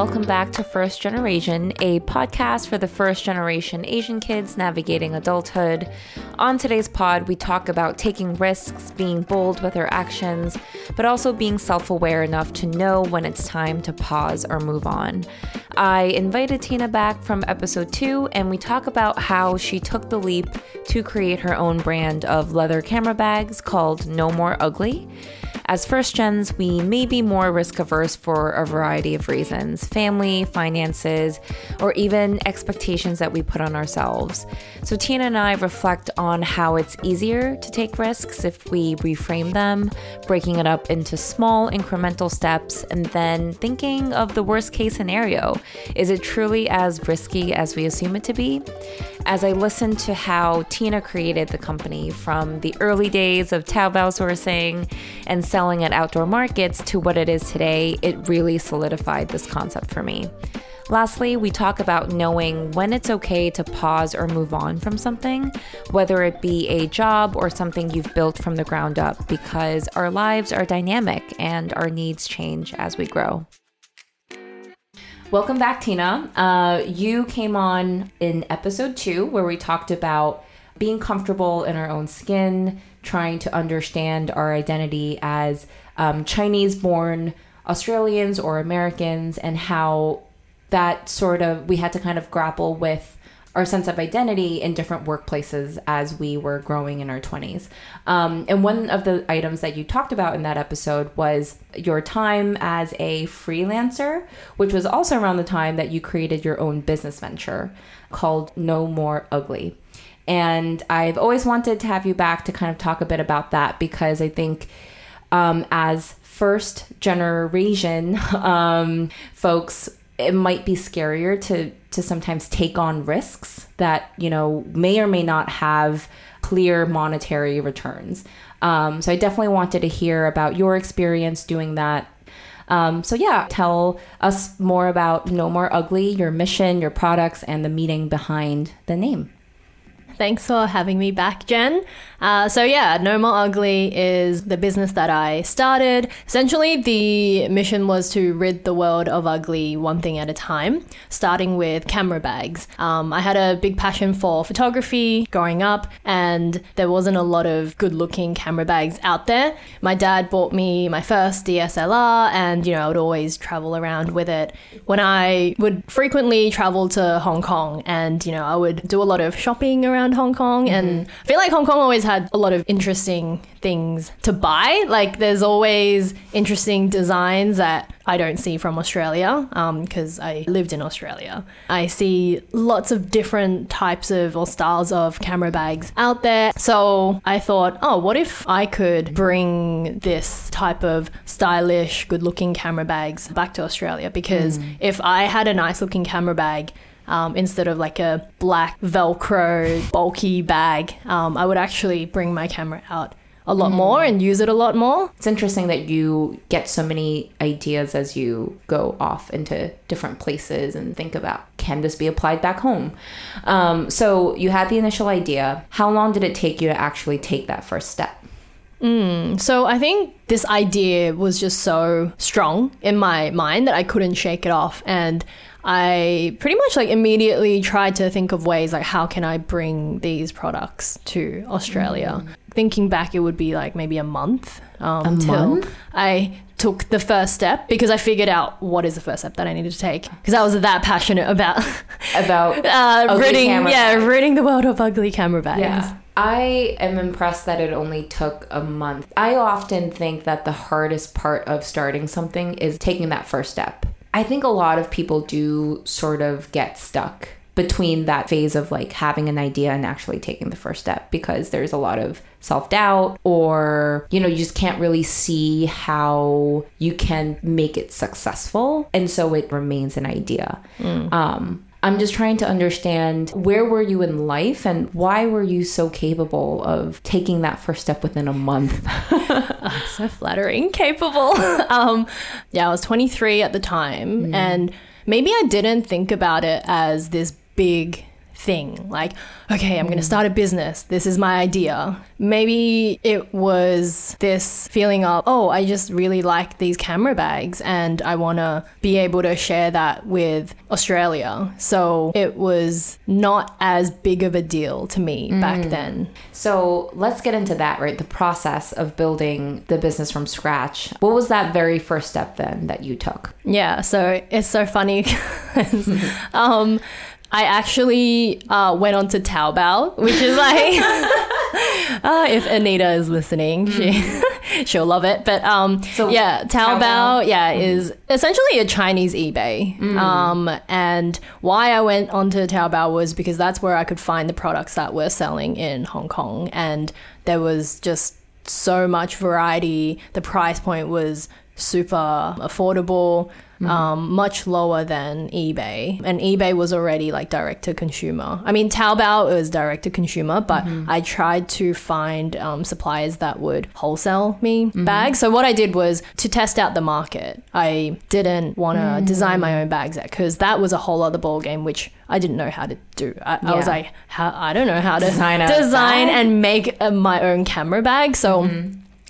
welcome back to First Generasian, a podcast for the first generation Asian kids navigating adulthood. On today's pod, we talk about taking risks, being bold with our actions, but also being self aware enough to know when it's time to pause or move on. I invited Tina back from episode two, and we talk about how she took the leap to create her own brand of leather camera bags called No More Ugly. As first gens, we may be more risk averse for a variety of reasons family, finances, or even expectations that we put on ourselves. So, Tina and I reflect on how it's easier to take risks if we reframe them, breaking it up into small incremental steps, and then thinking of the worst case scenario. Is it truly as risky as we assume it to be? As I listened to how Tina created the company from the early days of Taobao sourcing and selling at outdoor markets to what it is today, it really solidified this concept for me. Lastly, we talk about knowing when it's okay to pause or move on from something, whether it be a job or something you've built from the ground up, because our lives are dynamic and our needs change as we grow. Welcome back, Tina. Uh, you came on in episode two where we talked about being comfortable in our own skin, trying to understand our identity as um, Chinese born Australians or Americans, and how that sort of we had to kind of grapple with our sense of identity in different workplaces as we were growing in our 20s. Um, and one of the items that you talked about in that episode was your time as a freelancer, which was also around the time that you created your own business venture called No More Ugly. And I've always wanted to have you back to kind of talk a bit about that because I think um, as first generation um, folks, it might be scarier to to sometimes take on risks that you know may or may not have clear monetary returns. Um, so I definitely wanted to hear about your experience doing that. Um, so yeah, tell us more about No More Ugly, your mission, your products, and the meaning behind the name. Thanks for having me back, Jen. Uh, so, yeah, No More Ugly is the business that I started. Essentially, the mission was to rid the world of ugly one thing at a time, starting with camera bags. Um, I had a big passion for photography growing up, and there wasn't a lot of good looking camera bags out there. My dad bought me my first DSLR, and, you know, I would always travel around with it. When I would frequently travel to Hong Kong, and, you know, I would do a lot of shopping around Hong Kong, mm-hmm. and I feel like Hong Kong always had a lot of interesting things to buy. Like there's always interesting designs that I don't see from Australia because um, I lived in Australia. I see lots of different types of or styles of camera bags out there. So I thought, oh, what if I could bring this type of stylish, good looking camera bags back to Australia? Because mm. if I had a nice looking camera bag, um, instead of like a black Velcro bulky bag, um, I would actually bring my camera out a lot mm. more and use it a lot more. It's interesting that you get so many ideas as you go off into different places and think about can this be applied back home? Um, so you had the initial idea. How long did it take you to actually take that first step? Mm, so I think this idea was just so strong in my mind that I couldn't shake it off. And I pretty much like immediately tried to think of ways like how can I bring these products to Australia. Mm. Thinking back, it would be like maybe a month um, a? I took the first step because I figured out what is the first step that I needed to take because I was that passionate about about uh, ridding yeah bags. ridding the world of ugly camera bags. Yeah. I am impressed that it only took a month. I often think that the hardest part of starting something is taking that first step. I think a lot of people do sort of get stuck between that phase of like having an idea and actually taking the first step because there's a lot of self doubt or, you know, you just can't really see how you can make it successful. And so it remains an idea. Mm. Um, I'm just trying to understand where were you in life and why were you so capable of taking that first step within a month? oh, so flattering, capable. um, yeah, I was 23 at the time, mm. and maybe I didn't think about it as this big thing. Like, okay, I'm going to start a business. This is my idea. Maybe it was this feeling of, oh, I just really like these camera bags and I want to be able to share that with Australia. So it was not as big of a deal to me back then. So let's get into that, right? The process of building the business from scratch. What was that very first step then that you took? Yeah, so it's so funny. um, I actually uh, went on to Taobao, which is like, uh, if Anita is listening, she she'll love it. But um, So, yeah, Taobao, Taobao- yeah, is essentially a Chinese eBay. Um, and why I went onto Taobao was because that's where I could find the products that were selling in Hong Kong, and there was just so much variety. The price point was super affordable, um, much lower than eBay. And eBay was already like direct to consumer. I mean, Taobao was direct to consumer, but I tried to find um, suppliers that would wholesale me bags. So what I did was to test out the market. I didn't want to design my own bags because that was a whole other ball game, which I didn't know how to do. I, I was like, how, I don't know how to Design design and make uh, my own camera bag. So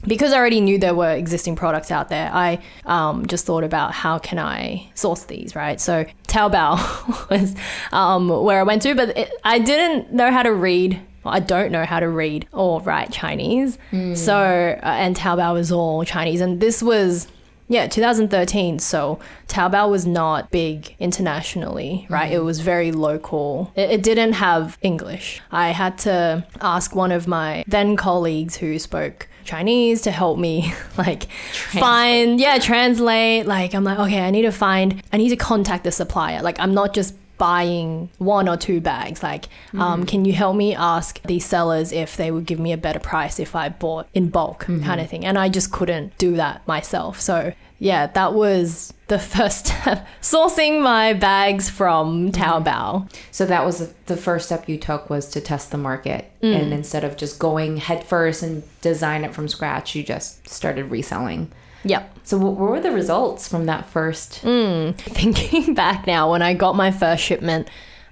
because I already knew there were existing products out there, I um, just thought about how can I source these, right? So Taobao was um, where I went to, but it, I didn't know how to read. well, I don't know how to read or write Chinese. So, uh, and Taobao was all Chinese. And this was, yeah, 2013. So Taobao was not big internationally, right? It was very local. It, it didn't have English. I had to ask one of my then colleagues who spoke Chinese to help me like find yeah translate like I'm like okay I need to find I need to contact the supplier. Like I'm not just buying one or two bags. Like um, can you help me ask these sellers if they would give me a better price if I bought in bulk kind of thing? And I just couldn't do that myself. So yeah that was the first step sourcing my bags from Taobao So that was the first step you took was to test the market. Mm. And instead of just going head first and design it from scratch, you just started reselling. yep So what what were the results from that first? Mm. Thinking back now, when I got my first shipment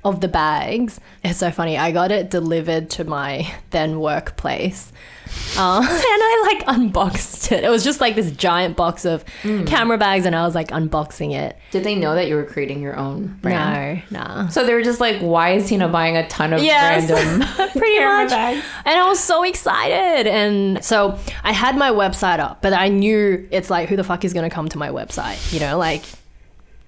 of the bags, it's so funny. I got it delivered to my then workplace. Uh, and I like unboxed it. It was just like this giant box of camera bags, and I was like unboxing it. Did they know that you were creating your own brand? No, nah. So they were just like, why is Tina buying a ton of Yes. random Pretty camera much. bags? And I was so excited. And so I had my website up, but I knew it's like, who the fuck is going to come to my website? You know, like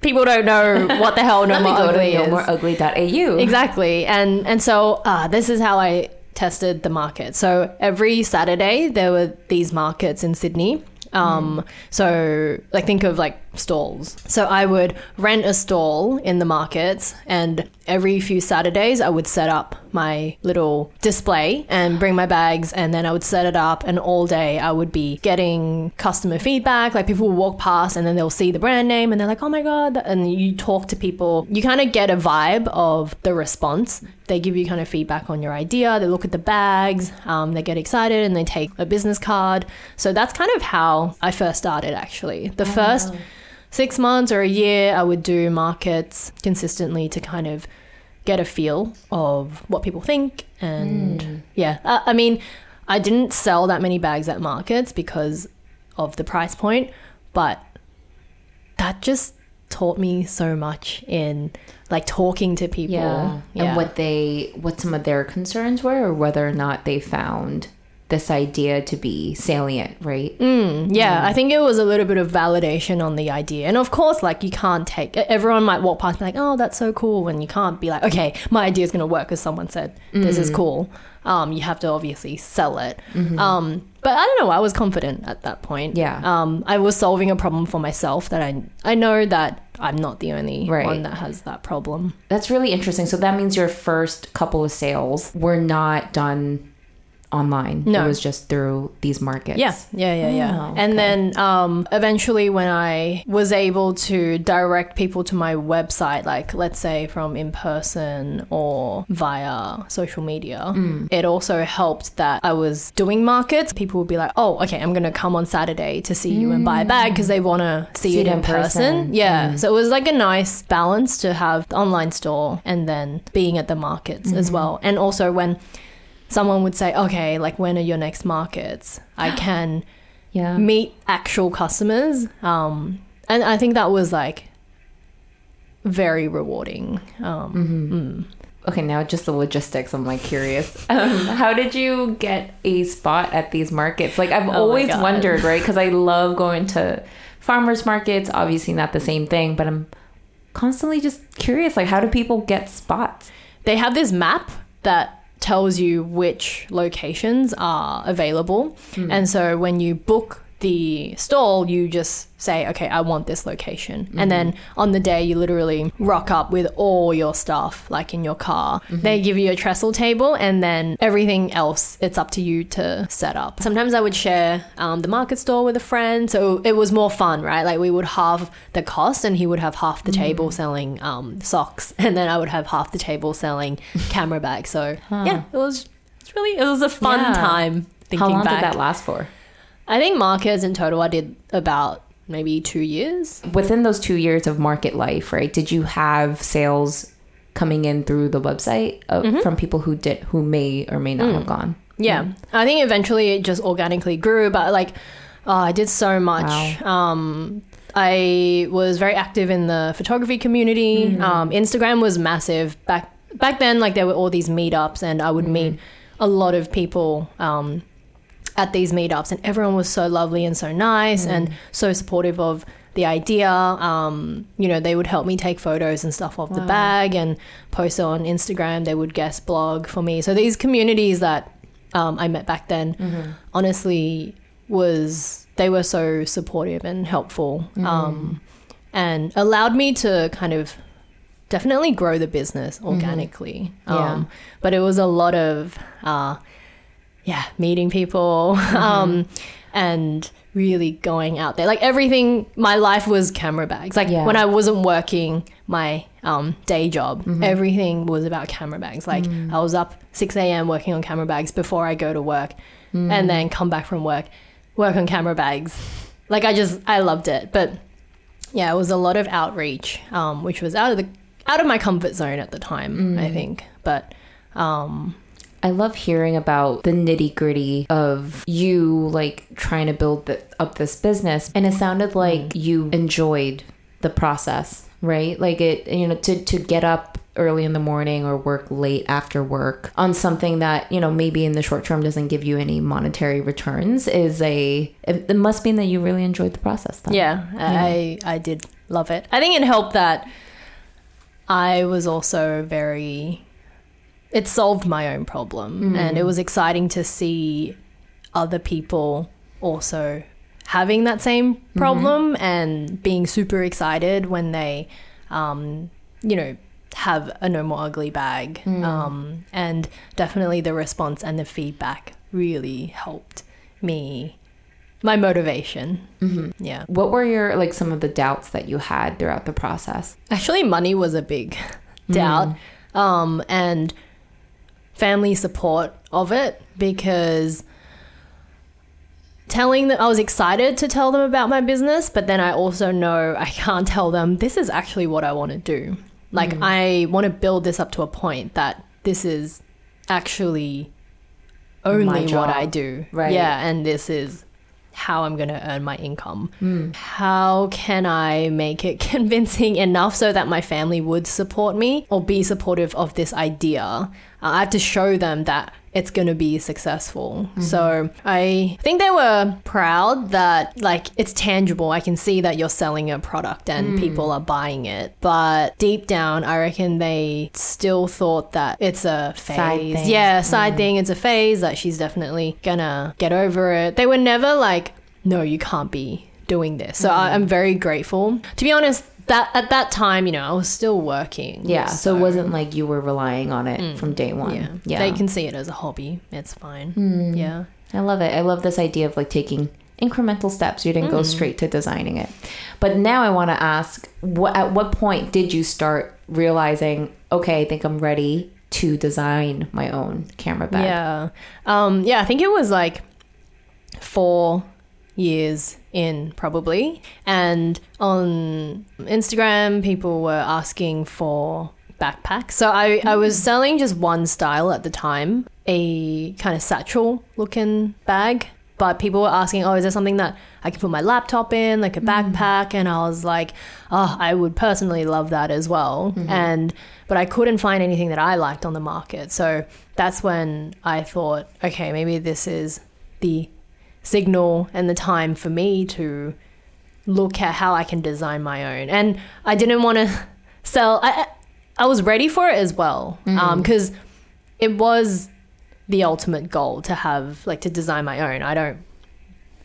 people don't know what the hell No More go Ugly to is. nomoreugly.au. Exactly. And and so uh, this is how I tested the market. So every Saturday there were these markets in Sydney. Um, so like think of like stalls. So I would rent a stall in the markets and every few Saturdays I would set up my little display and bring my bags and then I would set it up and all day I would be getting customer feedback. Like people will walk past and then they'll see the brand name and they're like, oh my God. And you talk to people. You kind of get a vibe of the response. They give you kind of feedback on your idea. They look at the bags, um, they get excited and they take a business card. So that's kind of how I first started actually. The first six months or a year, I would do markets consistently to kind of get a feel of what people think. And yeah, uh, I mean, I didn't sell that many bags at markets because of the price point, but that just taught me so much in like talking to people. Yeah. And what they, what some of their concerns were, or whether or not they found this idea to be salient, right? Yeah, I think it was a little bit of validation on the idea. And of course, like you can't take everyone might walk past and be like, oh, that's so cool. And you can't be like, okay, my idea is going to work because someone said this is cool. Um, you have to obviously sell it. Um, but I don't know. I was confident at that point. Yeah. Um, I was solving a problem for myself that I I know that I'm not the only Right. one that has that problem. That's really interesting. So that means your first couple of sales were not done online. No. It was just through these markets. Yeah, yeah, yeah, yeah. Oh, And okay. then um, eventually, when I was able to direct people to my website, like let's say from in person or via social media, Mm. it also helped that I was doing markets. People would be like, "Oh, okay, I'm gonna come on Saturday to see you and buy a bag because they want to see, Mm. See it it in in person." person. Yeah, Mm. so it was like a nice balance to have the online store and then being at the markets Mm-hmm. as well, and also when someone would say, okay, like when are your next markets? I can Yeah. meet actual customers. Um, and I think that was like very rewarding. Um, Mm-hmm. Okay, now just the logistics. I'm like curious. Um, how did you get a spot at these markets? Like I've Oh always wondered, right? Because I love going to farmers markets. Obviously, not the same thing, but I'm constantly just curious. Like, how do people get spots? they have this map that tells you which locations are available. Hmm. And so when you book the stall, you just say, okay, I want this location. And then on the day, you literally rock up with all your stuff, like in your car. They give you a trestle table, and then everything else, it's up to you to set up. Sometimes I would share um, the market stall with a friend. So it was more fun, right? Like we would halve the cost, and he would have half the table selling um, socks, and then I would have half the table selling camera bags. So yeah, it was. It's really it was a fun Yeah. time. Thinking How long back. did that last for? I think markets in total I did about maybe two years. Within those two years of market life, right? Did you have sales coming in through the website uh, Mm-hmm. from people who did who may or may not Mm. have gone? Yeah, I think eventually it just organically grew, but like oh, I did so much. Wow. Um, I was very active in the photography community. Um, Instagram was massive back back then. Like there were all these meetups, and I would meet a lot of people. Um, at these meetups, and everyone was so lovely and so nice and so supportive of the idea. Um, you know, they would help me take photos and stuff off the bag and post it on Instagram. They would guest blog for me. So these communities that um, I met back then, honestly, was they were so supportive and helpful, um, and allowed me to kind of definitely grow the business organically. Yeah. Um, but it was a lot of uh, yeah, meeting people um, and really going out there. Like everything, my life was camera bags. Like Yeah. when I wasn't working my um, day job, everything was about camera bags. Like I was up 6 a.m. working on camera bags before I go to work and then come back from work, work on camera bags. Like I just, I loved it. But yeah, it was a lot of outreach, um, which was out of the out of my comfort zone at the time, I think. But um, I love hearing about the nitty gritty of you like trying to build the, up this business, and it sounded like mm. you enjoyed the process, right? Like it, you know, to to get up early in the morning or work late after work on something that you know maybe in the short term doesn't give you any monetary returns is a it, it must mean that you really enjoyed the process. Then. Yeah, I I did love it. I think it helped that I was also very it solved my own problem. And it was exciting to see other people also having that same problem and being super excited when they um you know have a no more ugly bag. Um and definitely the response and the feedback really helped me my motivation. Yeah. What were your like some of the doubts that you had throughout the process? Actually, money was a big doubt, um, and family support of it because telling them I was excited to tell them about my business, but then I also know I can't tell them this is actually what I want to do. Like mm. I want to build this up to a point that this is actually only what. I do. Right. Yeah, and this is how I'm going to earn my income. How can I make it convincing enough so that my family would support me or be supportive of this idea? Uh, I have to show them that it's going to be successful. Mm-hmm. So I think they were proud that, like, it's tangible. I can see that you're selling a product and mm. people are buying it. But deep down, I reckon they still thought that it's a phase. Side. Yeah, side mm. thing. It's a phase that she's definitely gonna get over it. They were never like, no, you can't be doing this. So mm. I, I'm very grateful. To be honest, that at that time, you know, I was still working. Yeah, so, it wasn't like you were relying on it mm. from day one. Yeah. yeah. They can see it as a hobby. It's fine. Hmm. Yeah. I love it. I love this idea of like taking incremental steps. You didn't go mm. straight to designing it. But now I want to ask, what at what point did you start realizing, okay, I think I'm ready to design my own camera bag? Yeah. Um, yeah, I think it was like four years in probably. And on Instagram, people were asking for backpacks. So I, I was mm. selling just one style at the time, a kind of satchel looking bag. But people were asking, oh, is there something that I can put my laptop in, like a mm. backpack? And I was like, oh, I would personally love that as well. Mm-hmm. And but I couldn't find anything that I liked on the market. So that's when I thought, okay, maybe this is the signal and the time for me to look at how I can design my own. And I didn't want to sell. I I was ready for it as well um, mm-hmm. because it was the ultimate goal to have like to design my own. I don't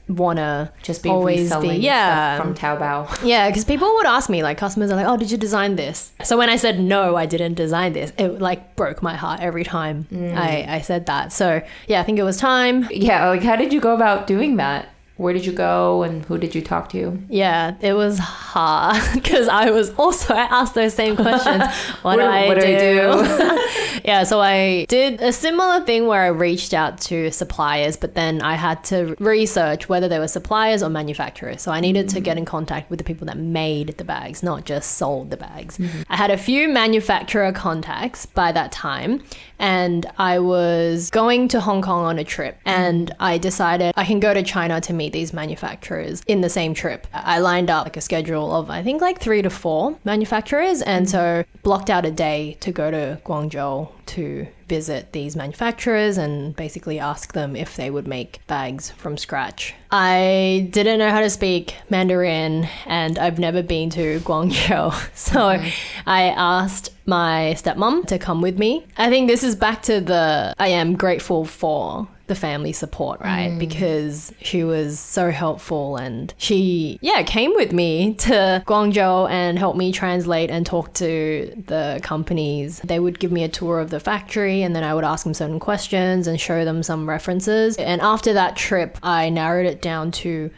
want to Just be always be yeah stuff from Taobao. yeah, because people would ask me, like customers are like, "Oh, did you design this?" So when I said no, I didn't design this, it like broke my heart every time mm. I, I said that. So yeah, I think it was time. Yeah, like how did you go about doing that? Where did you go and who did you talk to? Yeah, it was hard because I was also I asked those same questions. What, What- do I what do I do? yeah, so I did a similar thing where I reached out to suppliers, but then I had to research whether they were suppliers or manufacturers. So I needed to get in contact with the people that made the bags, not just sold the bags. Mm-hmm. I had a few manufacturer contacts by that time, and I was going to Hong Kong on a trip, and I decided I can go to China to meet these manufacturers in the same trip. I lined up like a schedule of I think like three to four manufacturers, and mm-hmm. so blocked out a day to go to Guangzhou to visit these manufacturers and basically ask them if they would make bags from scratch. I didn't know how to speak Mandarin and I've never been to Guangzhou. So mm-hmm. I asked my stepmom to come with me. I think this is back to the I am grateful for the family support, right? Mm. Because she was so helpful and she, yeah, came with me to Guangzhou and helped me translate and talk to the companies. They would give me a tour of the factory and then I would ask them certain questions and show them some references. And after that trip, I narrowed it down to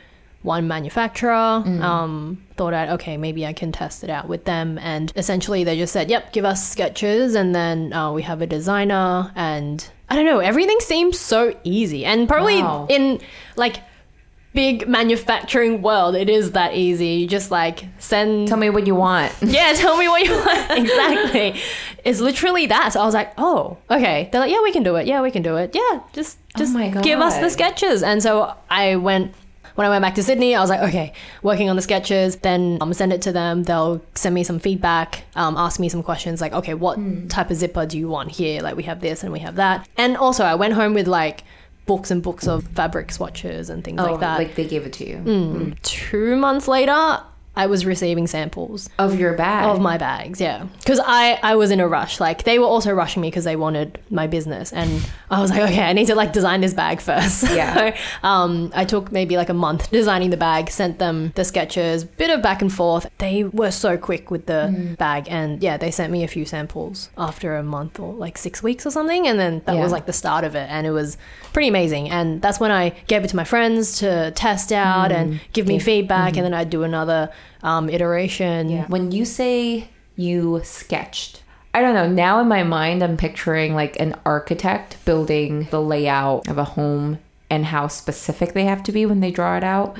one manufacturer. Um, thought I'd okay, maybe I can test it out with them. And essentially, they just said, "Yep, give us sketches, and then uh, we have a designer." And I don't know, everything seems so easy, and probably Wow. in like big manufacturing world, it is that easy. You just like send Tell me what you want. yeah, tell me what you want. exactly. It's literally that. So I was like, oh, okay. They're like, yeah, we can do it. Yeah, we can do it. Yeah, just just my give us the sketches. And so I went. When I went back to Sydney, I was like, okay, working on the sketches. Then um, send it to them. They'll send me some feedback, um, ask me some questions like, okay, what type of zipper do you want here? Like, we have this and we have that. And also, I went home with like books and books of fabric swatches and things oh, like that. like they gave it to you Two months later, I was receiving samples of your bag. of my bags yeah. Because i i was in a rush. Like they were also rushing me because they wanted my business. And i was like okay i need to like design this bag first. Yeah. so, um i took maybe like a month designing the bag sent them the sketches bit of back and forth. They were so quick with the mm. bag. And yeah they sent me a few samples after a month or like six weeks or something. And then that Yeah. was like the start of it. And it was pretty amazing. And that's when i gave it to my friends to test out mm. and give me feedback. And mm-hmm. then i'd do another um, iteration Yeah. When you say you sketched, I don't know. Now in my mind, I'm picturing like an architect building the layout of a home and how specific they have to be when they draw it out.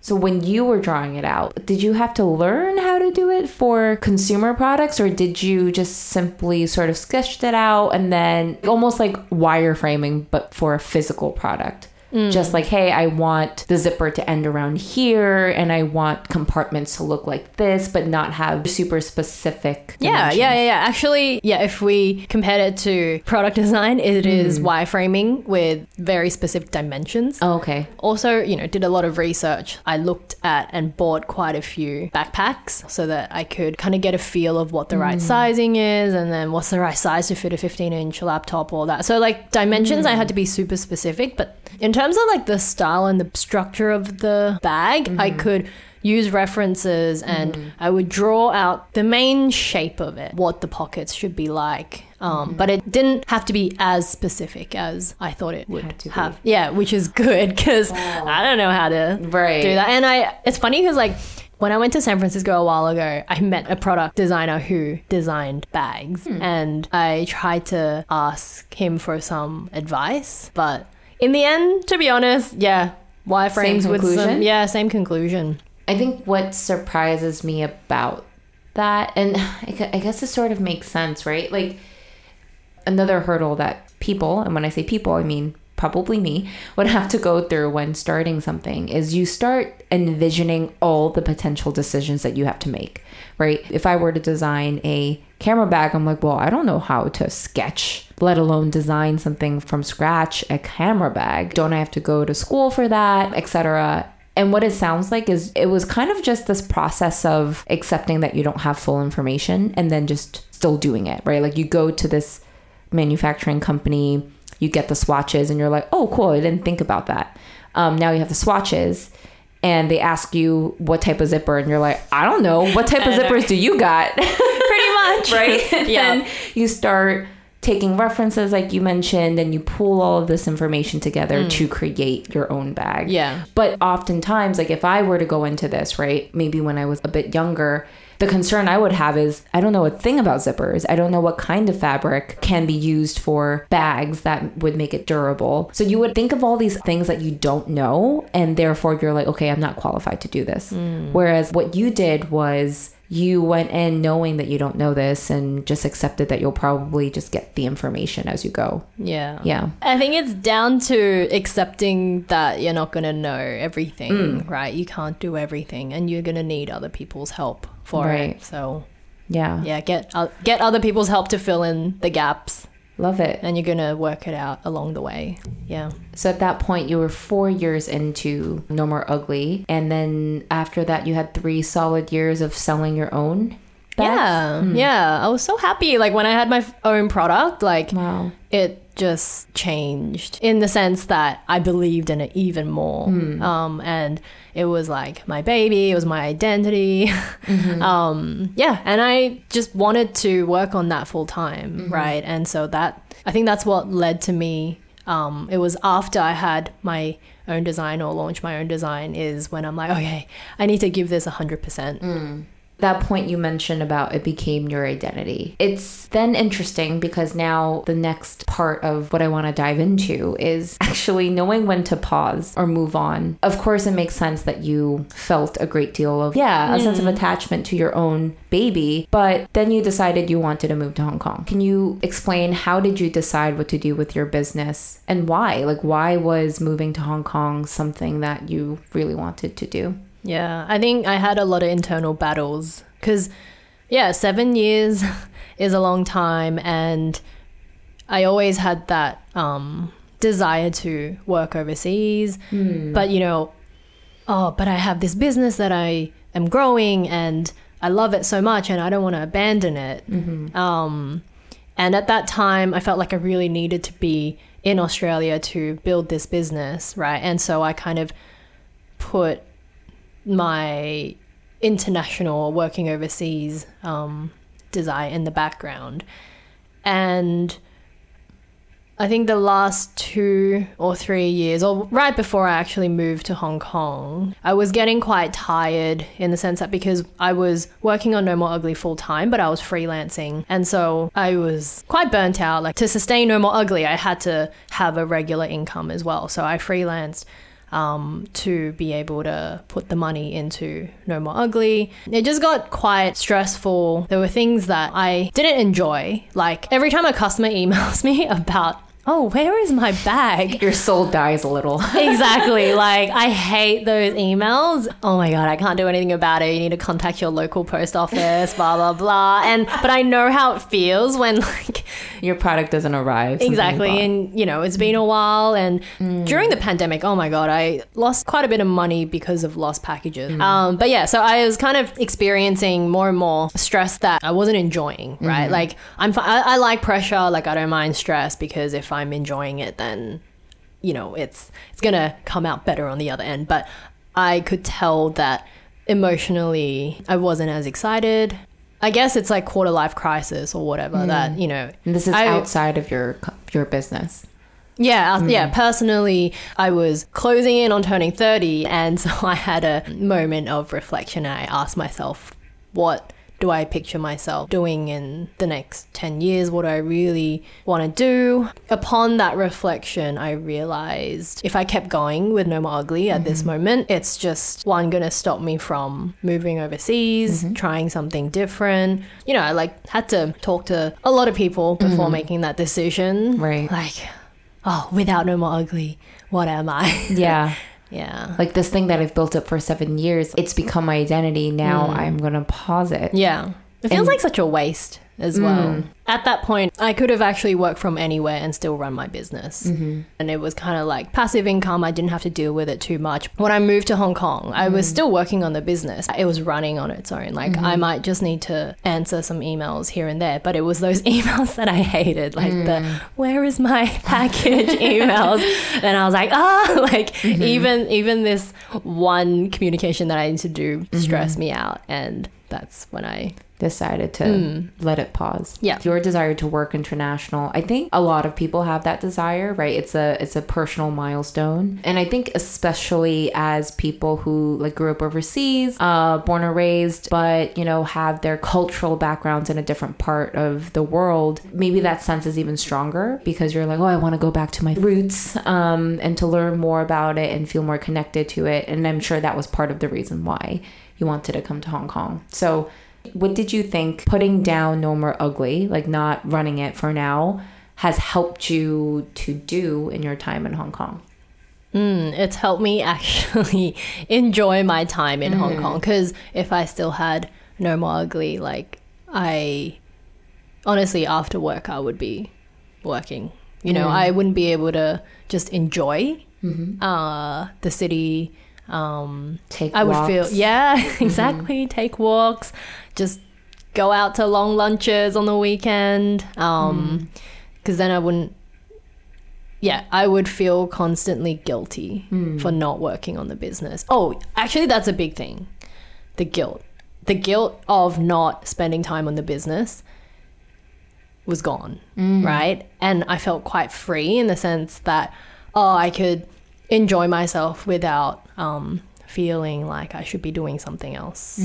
So when you were drawing it out, did you have to learn how to do it for consumer products or did you just simply sort of sketched it out and then almost like wireframing but for a physical product? Mm. Just like, hey, I want the zipper to end around here and I want compartments to look like this, but not have super specific. Yeah, dimensions. yeah, yeah, yeah. Actually, yeah, if we compared it to product design, it mm. is wireframing with very specific dimensions. Oh, okay. Also, you know, did a lot of research. I looked at and bought quite a few backpacks so that I could kind of get a feel of what the right mm. sizing is and then what's the right size to fit a 15 inch laptop, all that. So, like, dimensions, I had to be super specific. But in terms of like the style and the structure of the bag, I could use references and I would draw out the main shape of it, what the pockets should be like. Um, But it didn't have to be as specific as I thought it would to be. have. Yeah, which is good because I don't know how to Right. do that. And I, it's funny because like when I went to San Francisco a while ago, I met a product designer who designed bags, Hmm. and I tried to ask him for some advice, but in the end, to be honest, yeah, wireframes with some, yeah, same conclusion. I think what surprises me about that, and I I guess this sort of makes sense, right? Like another hurdle that people, and when I say people, I mean probably me, would have to go through when starting something is you start envisioning all the potential decisions that you have to make, right? If I were to design a camera bag, I'm like, well, I don't know how to sketch, let alone design something from scratch, a camera bag. Don't I have to go to school for that, etc. And what it sounds like is it was kind of just this process of accepting that you don't have full information and then just still doing it, right? Like you go to this manufacturing company, you get the swatches, and you're like, oh, cool, I didn't think about that. Um, now you have the swatches, and they ask you what type of zipper, and you're like, I don't know. What type of zippers do you got? Much, right? And Yeah. then you start taking references like you mentioned and you pull all of this information together mm. to create your own bag. Yeah. But oftentimes, like if I were to go into this, right, maybe when I was a bit younger, the concern I would have is I don't know a thing about zippers. I don't know what kind of fabric can be used for bags that would make it durable. So you would think of all these things that you don't know, and therefore you're like, okay, I'm not qualified to do this. Mm. Whereas what you did was you went in knowing that you don't know this and just accepted that you'll probably just get the information as you go. Yeah. Yeah. I think it's down to accepting that you're not going to know everything, Mm. right? You can't do everything and you're going to need other people's help for Right. it. So, Yeah. yeah, get uh, get other people's help to fill in the gaps Love it. and you're going to work it out along the way. Yeah. So at that point, you were four years into No More Ugly. And then after that, you had three solid years of selling your own bags? Yeah. Hmm. Yeah. I was so happy like when I had my own product, like Wow. it just changed in the sense that I believed in it even more. Um, and it was like my baby, it was my identity. um, yeah. And I just wanted to work on that full time, right? And so that, I think that's what led to me. Um, it was after I had my own design or launched my own design, is when I'm like, okay, I need to give this 100%. That point you mentioned about it became your identity. It's then interesting because now the next part of what I want to dive into is actually knowing when to pause or move on. Of course, it makes sense that you felt a great deal of, yeah, a sense of hmm. attachment to your own baby, but then you decided you wanted to move to Hong Kong. Can you explain how did you decide what to do with your business and why? Like, why was moving to Hong Kong something that you really wanted to do? Yeah, I think I had a lot of internal battles because, yeah, seven years is a long time, and I always had that um, desire to work overseas. But, you know, oh, but I have this business that I am growing and I love it so much and I don't want to abandon it. Um, and at that time, I felt like I really needed to be in Australia to build this business, right? And so I kind of put my international working overseas um, desire in the background. And I think the last two or three years, or right before I actually moved to Hong Kong, I was getting quite tired in the sense that because I was working on No More Ugly full time, but I was freelancing. And so I was quite burnt out. Like to sustain No More Ugly, I had to have a regular income as well. So I freelanced um, to be able to put the money into No More Ugly. It just got quite stressful. There were things that I didn't enjoy. Like every time a customer emails me about, oh, where is my bag? Your soul dies a little. exactly. Like I hate those emails. Oh my god, I can't do anything about it. You need to contact your local post office, blah blah blah. And but I know how it feels when like Your product doesn't arrive. exactly and you know it's been a while and mm. during the pandemic oh my god i lost quite a bit of money because of lost packages mm. um, but yeah so i was kind of experiencing more and more stress that i wasn't enjoying right mm-hmm. like i'm I, I like pressure like i don't mind stress because if i'm enjoying it then you know it's it's gonna come out better on the other end but i could tell that emotionally, I wasn't as excited. I guess it's like quarter life crisis or whatever that, you know. And this is I- outside of your your business. Yeah, uh, yeah. Personally, I was closing in on turning 30, and so I had a moment of reflection. And I asked myself, what do I picture myself doing in the next 10 years? What do I really want to do? Upon that reflection, I realized if I kept going with No More Ugly at this mm-hmm. moment, it's just one going to stop me from moving overseas, mm-hmm. trying something different. You know, I like had to talk to a lot of people before mm-hmm. making that decision. Right. Like, oh, without No More Ugly, what am I? Yeah. yeah. like this thing that I've built up for seven years, it's become my identity. Now mm. I'm gonna pause it. Yeah. It feels And- like such a waste as well. Mm. At that point, I could have actually worked from anywhere and still run my business. Mm-hmm. And it was kind of like passive income. I didn't have to deal with it too much. When I moved to Hong Kong, I was mm-hmm. still working on the business. It was running on its own. Like, I mm-hmm. might just need to answer some emails here and there, but it was those emails that I hated, like the mm. where is my package emails? And I was like, ah, like even even this one communication that I need to do stressed me out. And that's when I Decided to let it pause. Yeah. Your desire to work international. I think a lot of people have that desire, right? It's a it's a personal milestone. And I think especially as people who like grew up overseas, uh, born or raised, but you know, have their cultural backgrounds in a different part of the world, maybe that sense is even stronger because you're like, oh, I want to go back to my roots um, and to learn more about it and feel more connected to it. And I'm sure that was part of the reason why you wanted to come to Hong Kong. So what did you think putting down No More Ugly, like not running it for now, has helped you to do in your time in Hong Kong? Mm, it's helped me actually enjoy my time in Hong Kong because if I still had no more ugly, like I honestly after work I would be working. You know, I wouldn't be able to just enjoy uh, the city. Um, Take I would feel yeah, exactly. Take walks, just go out to long lunches on the weekend. Um, because then I wouldn't. Yeah, I would feel constantly guilty for not working on the business. Oh, actually, that's a big thing. The guilt, the guilt of not spending time on the business was gone, right? And I felt quite free in the sense that oh, I could enjoy myself without um, feeling like I should be doing something else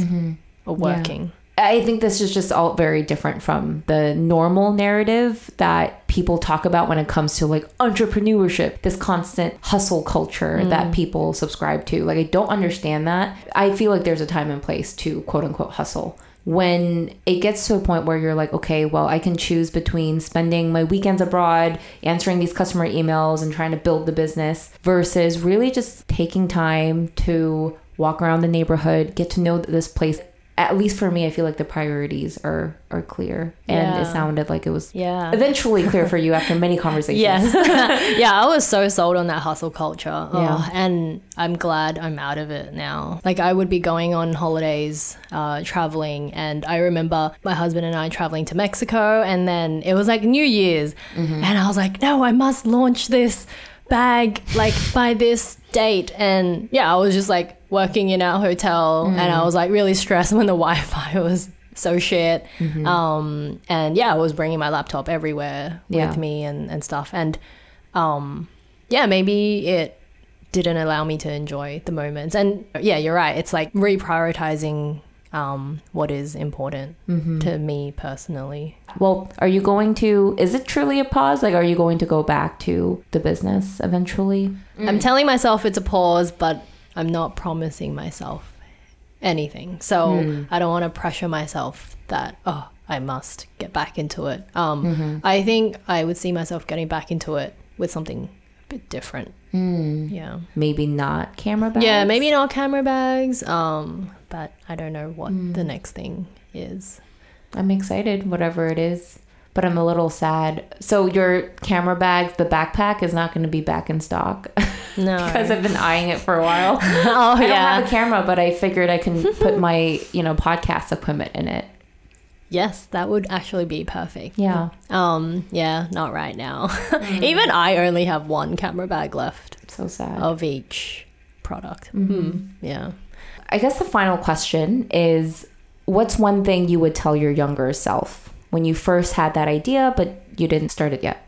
or working. I think this is just all very different from the normal narrative that people talk about when it comes to like entrepreneurship, this constant hustle culture that people subscribe to. Like, I don't understand that. I feel like there's a time and place to quote unquote hustle. When it gets to a point where you're like, okay, well, I can choose between spending my weekends abroad, answering these customer emails, and trying to build the business versus really just taking time to walk around the neighborhood, get to know this place at least for me, I feel like the priorities are are clear, and it sounded like it was Yeah. eventually clear for you after many conversations. Yes. yeah, I was so sold on that hustle culture. Oh, Yeah. And I'm glad I'm out of it now. Like, I would be going on holidays, uh, traveling, and I remember my husband and I traveling to Mexico, and then it was like New Year's. And I was like, no, I must launch this bag like by this date. And yeah, I was just like working in our hotel, and I was like really stressed when the Wi Fi was so shit. Um, and yeah, I was bringing my laptop everywhere Yeah. with me and, and stuff. And um, yeah, maybe it didn't allow me to enjoy the moments. And yeah, you're right. It's like reprioritizing um, what is important to me personally. Well, are you going to? Is it truly a pause? Like, are you going to go back to the business eventually? I'm telling myself it's a pause, but I'm not promising myself anything. So I don't want to pressure myself that, oh, I must get back into it. Um, I think I would see myself getting back into it with something a bit different. Yeah. Maybe not camera bags. Yeah, maybe not camera bags. Um, but I don't know what the next thing is. I'm excited, whatever it is. But I'm a little sad. So your camera bag, the backpack, is not going to be back in stock No. because I've been eyeing it for a while. oh yeah. I don't have a camera, but I figured I can put my, you know, podcast equipment in it. Yes, that would actually be perfect. Yeah. Um, yeah, not right now. Even I only have one camera bag left So sad. of each product. Mm-hmm. Yeah. I guess the final question is what's one thing you would tell your younger self when you first had that idea, but you didn't start it yet?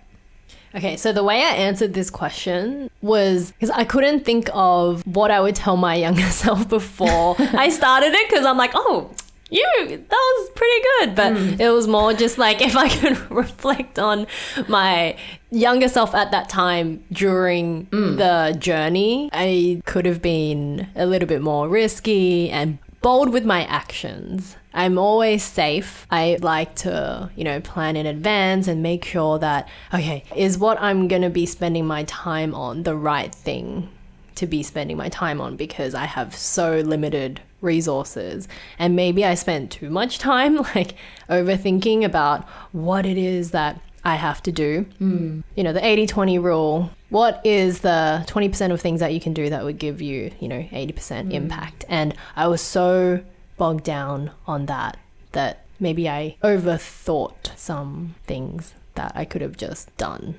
Okay, so the way I answered this question was because I couldn't think of what I would tell my younger self before I started it because I'm like, oh, you, that was pretty good. But hmm. it was more just like if I could reflect on my younger self at that time during hmm. the journey, I could have been a little bit more risky and bold with my actions. I'm always safe. I like to, you know, plan in advance and make sure that, okay, is what I'm going to be spending my time on the right thing to be spending my time on because I have so limited resources. And maybe I spent too much time like overthinking about what it is that I have to do. Hmm. You know, the 80 20 rule. What is the 20% of things that you can do that would give you, you know, 80% hmm. impact? And I was so bogged down on that that maybe I overthought some things that I could have just done.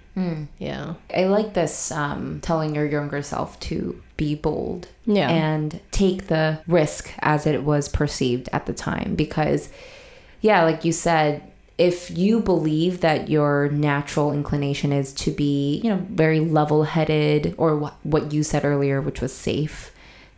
Yeah. I like this um, telling your younger self to be bold Yeah. and take the risk as it was perceived at the time. Because, yeah, like you said, if you believe that your natural inclination is to be, you know, very level headed or wh- what you said earlier, which was safe,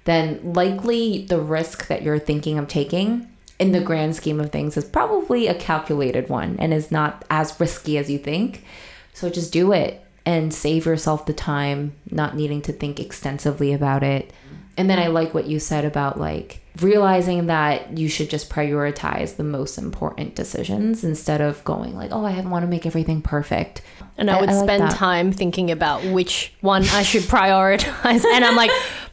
then likely the risk that you're thinking of taking in the grand scheme of things is probably a calculated one and is not as risky as you think. So just do it and save yourself the time, not needing to think extensively about it. And then I like what you said about like realizing that you should just prioritize the most important decisions instead of going like, oh, I want to make everything perfect. And I would like spend that. time thinking about which one I should prioritize. and I'm like,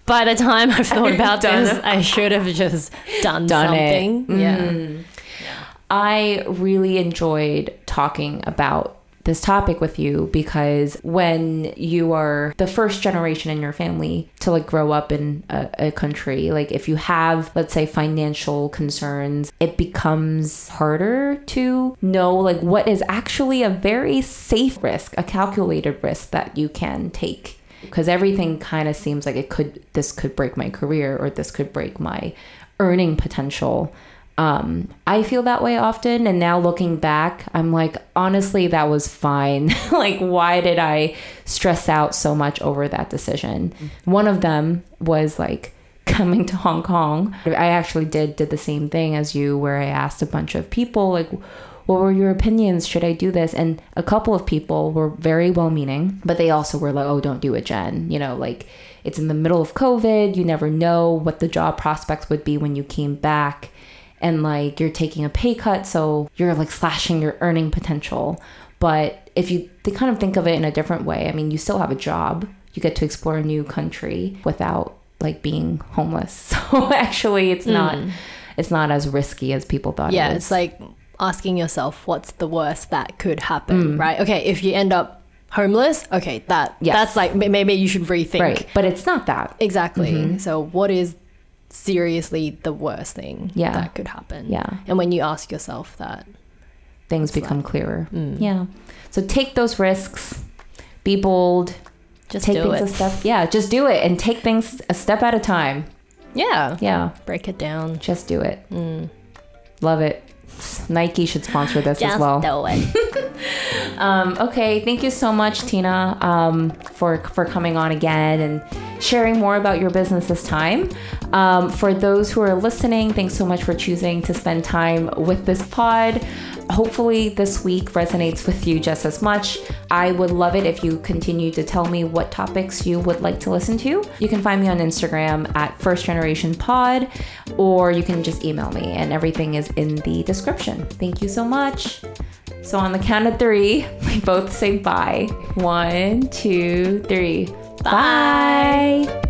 by the time I've thought about this. I should have just done, Done it. something. Yeah. Mm-hmm. I really enjoyed talking about this topic with you because when you are the first generation in your family to like grow up in a, a country, like if you have, let's say, financial concerns, it becomes harder to know like what is actually a very safe risk, a calculated risk that you can take. Because everything kind of seems like it could, this could break my career or this could break my earning potential. Um, I feel that way often. And now looking back, I'm like, honestly, that was fine. like, why did I stress out so much over that decision? One of them was like, coming to Hong Kong. I actually did did the same thing as you where I asked a bunch of people like what were your opinions? Should I do this? And a couple of people were very well meaning, but they also were like, oh, don't do it, Jen. You know, like it's in the middle of COVID. You never know what the job prospects would be when you came back. And like you're taking a pay cut. So you're like slashing your earning potential. But if you they kind of think of it in a different way, I mean, you still have a job. You get to explore a new country without like being homeless. So actually, it's not mm. it's not as risky as people thought. Yeah, it it's like asking yourself what's the worst that could happen, mm. right? Okay, if you end up homeless, okay, that Yes. that's like maybe you should rethink. right, but it's not that. Exactly. Mm-hmm. So what is seriously the worst thing Yeah. that could happen? Yeah. And when you ask yourself that, Things become clearer. Mm. Yeah. So take those risks. Be bold. just take do things it. a step. Yeah, just do it and take things a step at a time. Yeah. Yeah, Break it down. just do it. Mm. Love it. Nike should sponsor this as well. do it. Um, okay, thank you so much, Tina, um, for for coming on again and sharing more about your business this time. Um, for those who are listening, thanks so much for choosing to spend time with this pod. Hopefully, this week resonates with you just as much. I would love it if you continue to tell me what topics you would like to listen to. You can find me on Instagram at First Generasian Pod, or you can just email me, and everything is in the description. Thank you so much. So on the count of three, we both say bye. One, two, three. Bye.